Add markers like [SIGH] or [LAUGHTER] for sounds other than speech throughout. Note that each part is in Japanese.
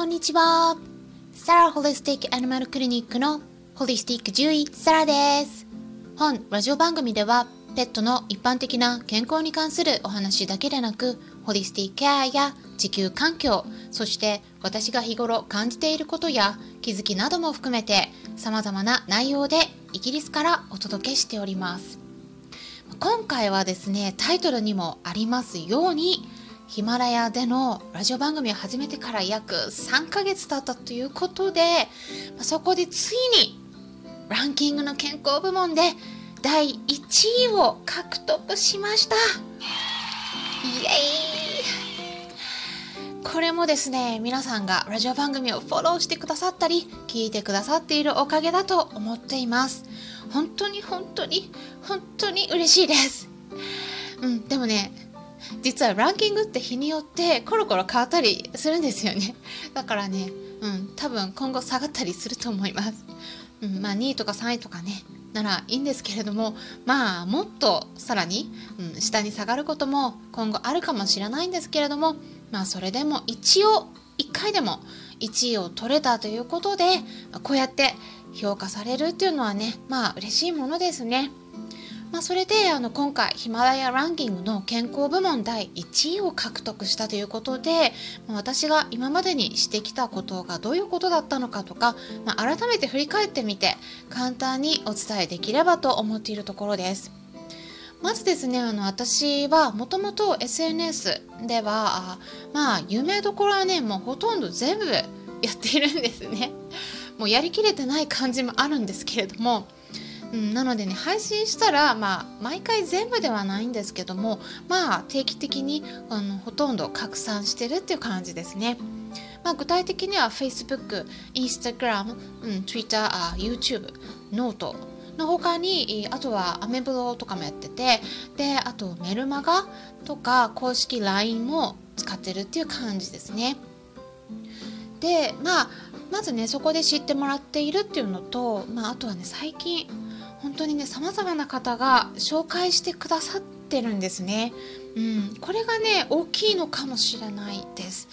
こんにちは。サラホリスティックアニマルクリニックのホリスティック獣医サラです。本ラジオ番組ではペットの一般的な健康に関するお話だけでなく、ホリスティックケアや地球環境、そして私が日頃感じていることや気づきなども含めて様々な内容でイギリスからお届けしております。今回はですね、タイトルにもありますように、ヒマラヤでのラジオ番組を始めてから約3ヶ月経ったということで、そこでついにランキングの健康部門で第1位を獲得しました。イエーイこれもですね、皆さんがラジオ番組をフォローしてくださったり、聞いてくださっているおかげだと思っています。本当に本当に本当に嬉しいです。うん、でもね、実はランキングって日によってコロコロ変わったりするんですよね [LAUGHS] だからねうん多分今後下がったりすると思います、うん、まあ2位とか3位とかねならいいんですけれどもまあもっとさらに、うん、下に下がることも今後あるかもしれないんですけれどもまあそれでも一応1回でも1位を取れたということでこうやって評価されるっていうのはねまあ嬉しいものですね。まあ、それであの今回ヒマラヤランキングの健康部門第1位を獲得したということで、まあ、私が今までにしてきたことがどういうことだったのかとか、まあ、改めて振り返ってみて簡単にお伝えできればと思っているところです。まずですねあの私はもともと SNS ではまあ有名どころはねもうほとんど全部やっているんですね。もうやりきれてない感じもあるんですけれどもうん、なのでね配信したら、まあ、毎回全部ではないんですけどもまあ定期的にあのほとんど拡散してるっていう感じですね。まあ、具体的には Facebook、Instagram、うん、Twitter、YouTube、ノートの他にあとはアメブロとかもやっててであとメルマガとか公式 LINE も使ってるっていう感じですね。でまあまずねそこで知ってもらっているっていうのと、まあ、あとはね最近本当にね様々な方が紹介してくださってるんですね。うん、これがね大きいのかもしれないです。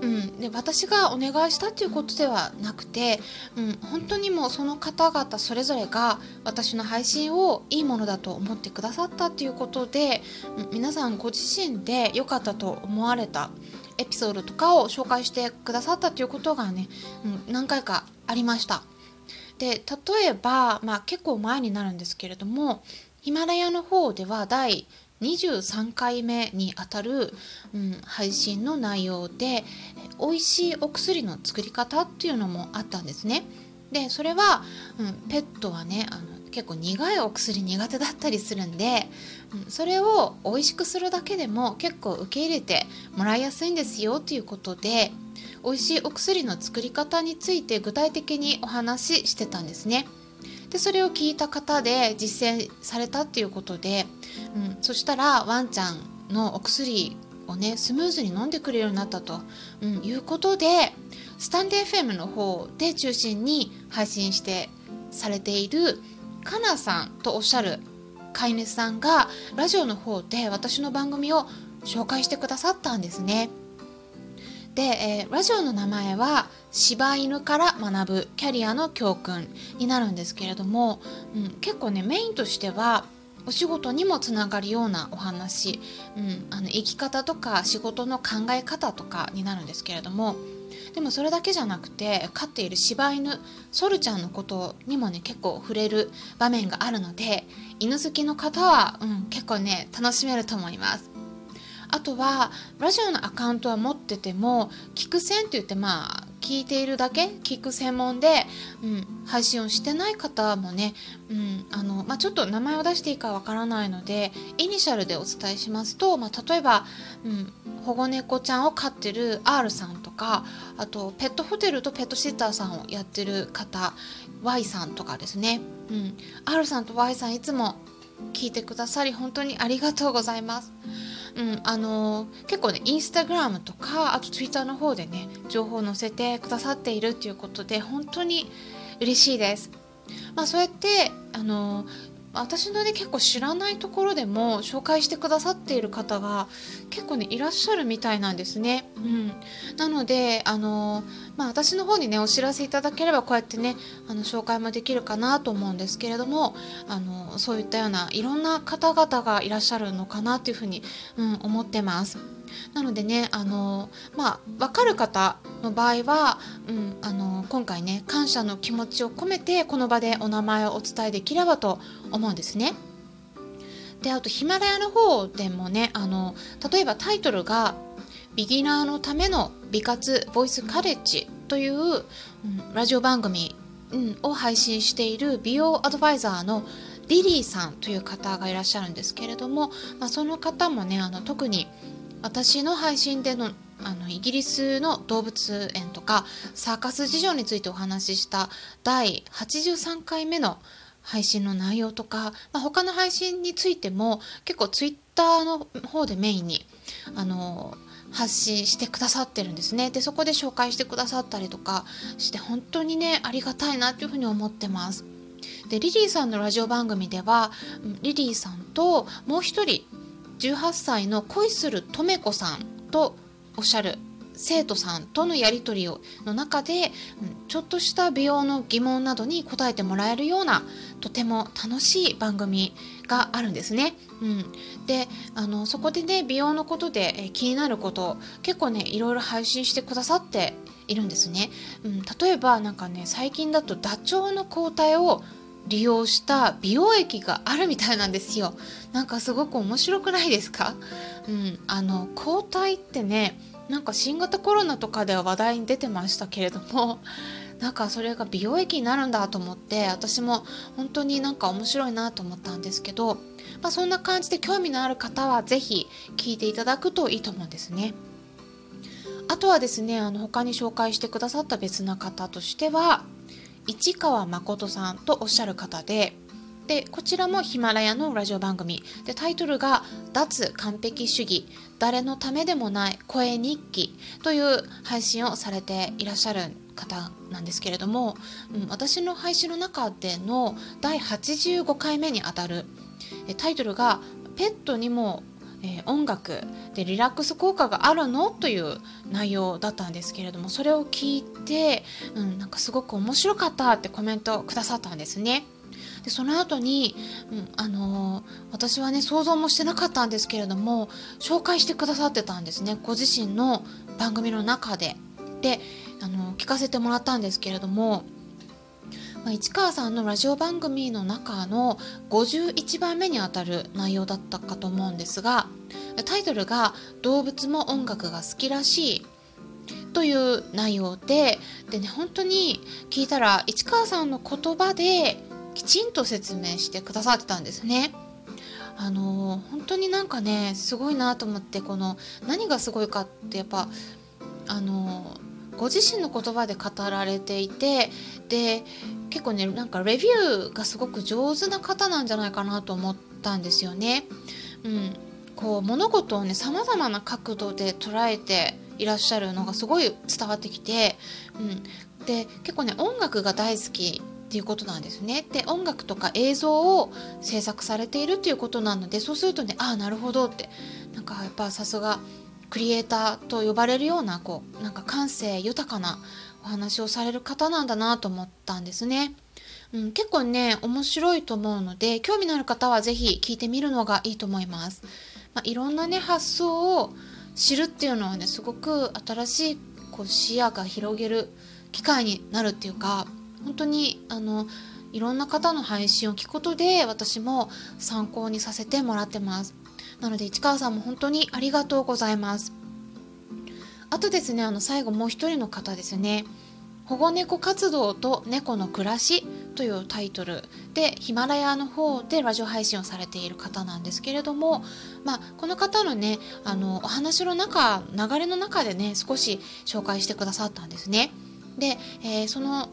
うん、で私がお願いしたっていうことではなくて、うん、本当にもうその方々それぞれが私の配信をいいものだと思ってくださったっていうことで、うん、皆さんご自身で良かったと思われたエピソードとかを紹介してくださったということがね、うん、何回かありました。で例えば、まあ、結構前になるんですけれどもヒマラヤの方では第23回目にあたる、うん、配信の内容で美味しいお薬の作り方っていうのもあったんですね。でそれは、うん、ペットはねあの結構苦いお薬苦手だったりするんで、うん、それを美味しくするだけでも結構受け入れてもらいやすいんですよということで美味しいお薬の作り方について具体的にお話ししてたんですね。でそれを聞いた方で実践されたっていうことで、うん、そしたらワンちゃんのお薬をねスムーズに飲んでくれるようになったと、うん、いうことでスタンデー FM の方で中心に配信してされているかなさんとおっしゃる飼い主さんがラジオの方で私の番組を紹介してくださったんですね。で、えー、ラジオの名前は柴犬から学ぶキャリアの教訓になるんですけれども、うん、結構ねメインとしてはお仕事にもつながるようなお話、うん、あの生き方とか仕事の考え方とかになるんですけれどもでもそれだけじゃなくて飼っている柴犬ソルちゃんのことにもね結構触れる場面があるので犬好きの方は、うん、結構ね楽しめると思います。あとはラジオのアカウントは持ってても聞く専って言ってまあ聞いているだけ聞く専門で、うん、配信をしてない方もね、うんあのまあ、ちょっと名前を出していいかわからないのでイニシャルでお伝えしますと、まあ、例えば、うん、保護猫ちゃんを飼ってる R さんとかあとペットホテルとペットシッターさんをやってる方 Y さんとかですね、うん、R さんと Y さんいつも聞いてくださり本当にありがとうございます。うん、あの結構ねインスタグラムとかあとツイッターの方でね情報を載せてくださっているっていうことで本当に嬉しいです。まあ、そうやってあの私のね結構知らないところでも紹介してくださっている方が結構ねいらっしゃるみたいなんですね。うん、なのであのまあ、私の方にねお知らせいただければこうやってねあの紹介もできるかなと思うんですけれどもあのそういったようないろんな方々がいらっしゃるのかなというふうに、うん、思ってます。なのでねあのまあ分かる方の場合は、うん、あの今回ね感謝の気持ちを込めてこの場でお名前をお伝えできればと思うんですね。であとヒマラヤの方でもねあの例えばタイトルが「ビギナーのための美活ボイスカレッジ」という、うん、ラジオ番組、を配信している美容アドバイザーのリリーさんという方がいらっしゃるんですけれども、まあ、その方もねあの特に私の配信でのあのイギリスの動物園とかサーカス事情についてお話しした第83回目の配信の内容とか、まあ、他の配信についても結構ツイッターの方でメインにあの発信してくださってるんですね。でそこで紹介してくださったりとかして本当にねありがたいなっていうふうに思ってます。でリリーさんのラジオ番組ではリリーさんともう一人18歳の恋するとめこさんとおっしゃる生徒さんとのやり取りをの中でちょっとした美容の疑問などに答えてもらえるようなとても楽しい番組があるんですね。うん、であのそこでね美容のことで、え気になること結構ねいろいろ配信してくださっているんですね。うん、例えばなんかね最近だとダチョウの抗体を利用した美容液があるみたいなんですよなんかすごく面白くないですか？うんあの抗体ってねなんか新型コロナとかでは話題に出てましたけれども [LAUGHS] なんかそれが美容液になるんだと思って私も本当になんか面白いなと思ったんですけど、まあ、そんな感じで興味のある方は是非聞いていただくといいと思うんですね。あとはですねあの他に紹介してくださった別な方としては市川誠さんとおっしゃる方ででこちらもヒマラヤのラジオ番組。でタイトルが「脱完璧主義。誰のためでもない声日記」という配信をされていらっしゃる方なんですけれども、うん、私の配信の中での第85回目にあたるタイトルが「ペットにも、音楽。でリラックス効果があるの？という内容だったんですけれどもそれを聞いて、うん、なんかすごく面白かったってコメントくださったんですね。でその後に、うん、あのー、私はね想像もしてなかったんですけれども紹介してくださってたんですねご自身の番組の中で。で、あのー、聞かせてもらったんですけれどもまあ、市川さんのラジオ番組の中の51番目にあたる内容だったかと思うんですがタイトルが「動物も音楽が好きらしい」という内容ででね本当に聞いたら市川さんの言葉できちんと説明してくださってたんですね。あの本当になんかねすごいなと思ってこの何がすごいかってやっぱあのご自身の言葉で語られていてで結構ねなんかレビューがすごく上手な方なんじゃないかなと思ったんですよね。うん、こう物事をねさまざまな角度で捉えていらっしゃるのがすごい伝わってきて、うん、で結構ね音楽が大好きっていうことなんですね。で音楽とか映像を制作されているっていうことなのでそうするとねああなるほどってなんかやっぱさすがクリエイターと呼ばれるようなこうなんか感性豊かなお話をされる方なんだなと思ったんですね。うん、結構ね面白いと思うので興味のある方は是非聞いてみるのがいいと思います。まあ、いろんなね発想を知るっていうのはねすごく新しいこう視野が広げる機会になるっていうか本当にあのいろんな方の配信を聞くことで私も参考にさせてもらってます。なので市川さんも本当にありがとうございます。あとですねあの最後もう一人の方ですね。保護猫活動と猫の暮らしというタイトルでヒマラヤの方でラジオ配信をされている方なんですけれども、まあ、この方のねあのお話の中流れの中でね少し紹介してくださったんですね。で、えー、その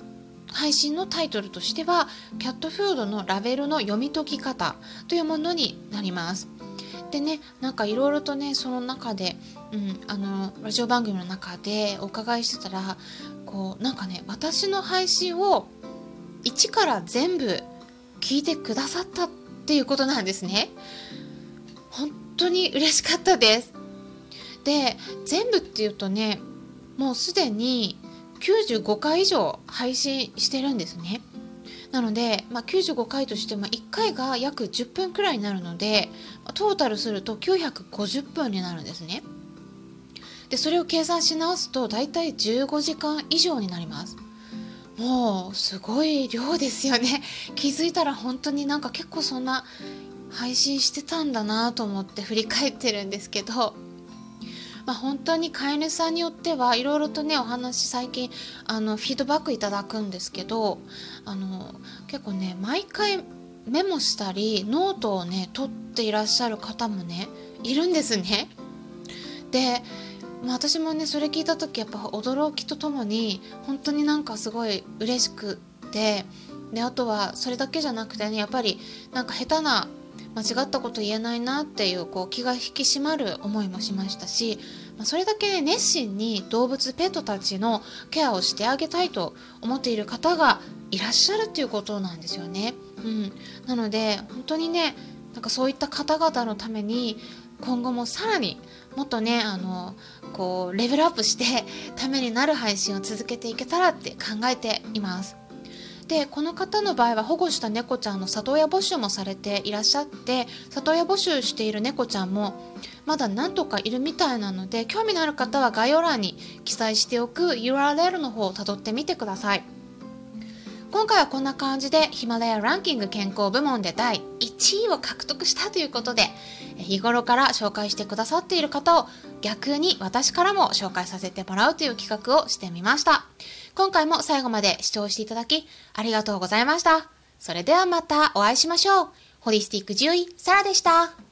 配信のタイトルとしてはキャットフードのラベルの読み解き方というものになります。でねなんかいろいろとねその中で、うん、あのラジオ番組の中でお伺いしてたらこうなんかね私の配信を一から全部聞いてくださったっていうことなんですね。本当に嬉しかったです。で全部っていうとねもうすでに95回以上配信してるんですね。なので、まあ、95回としても1回が約10分くらいになるのでトータルすると950分になるんですね。でそれを計算し直すと大体15時間以上になります。もうすごい量ですよね [LAUGHS] 気づいたら本当になんか結構そんな配信してたんだなと思って振り返ってるんですけどまあ、本当に飼い主さんによってはいろいろとねお話最近あのフィードバックいただくんですけどあの結構ね毎回メモしたりノートをね取っていらっしゃる方もねいるんですね。でまあ、私もねそれ聞いた時やっぱ驚きとともに本当になんかすごい嬉しくてであとはそれだけじゃなくてねやっぱりなんか下手な間違ったこと言えないなっていうこう気が引き締まる思いもしましたし、ま、それだけ熱心に動物ペットたちのケアをしてあげたいと思っている方がいらっしゃるっていうことなんですよね。うん、なので本当にねなんかそういった方々のために今後もさらにもっとねあのこうレベルアップしてためになる配信を続けていけたらって考えています。でこの方の場合は保護した猫ちゃんの里親募集もされていらっしゃって里親募集している猫ちゃんもまだ何とかいるみたいなので興味のある方は概要欄に記載しておく URL の方をたどってみてください。今回はこんな感じでヒマラヤランキング健康部門で第1地位を獲得したということで日頃から紹介してくださっている方を逆に私からも紹介させてもらうという企画をしてみました。今回も最後まで視聴していただきありがとうございました。それではまたお会いしましょう。ホリスティック獣医、サラでした。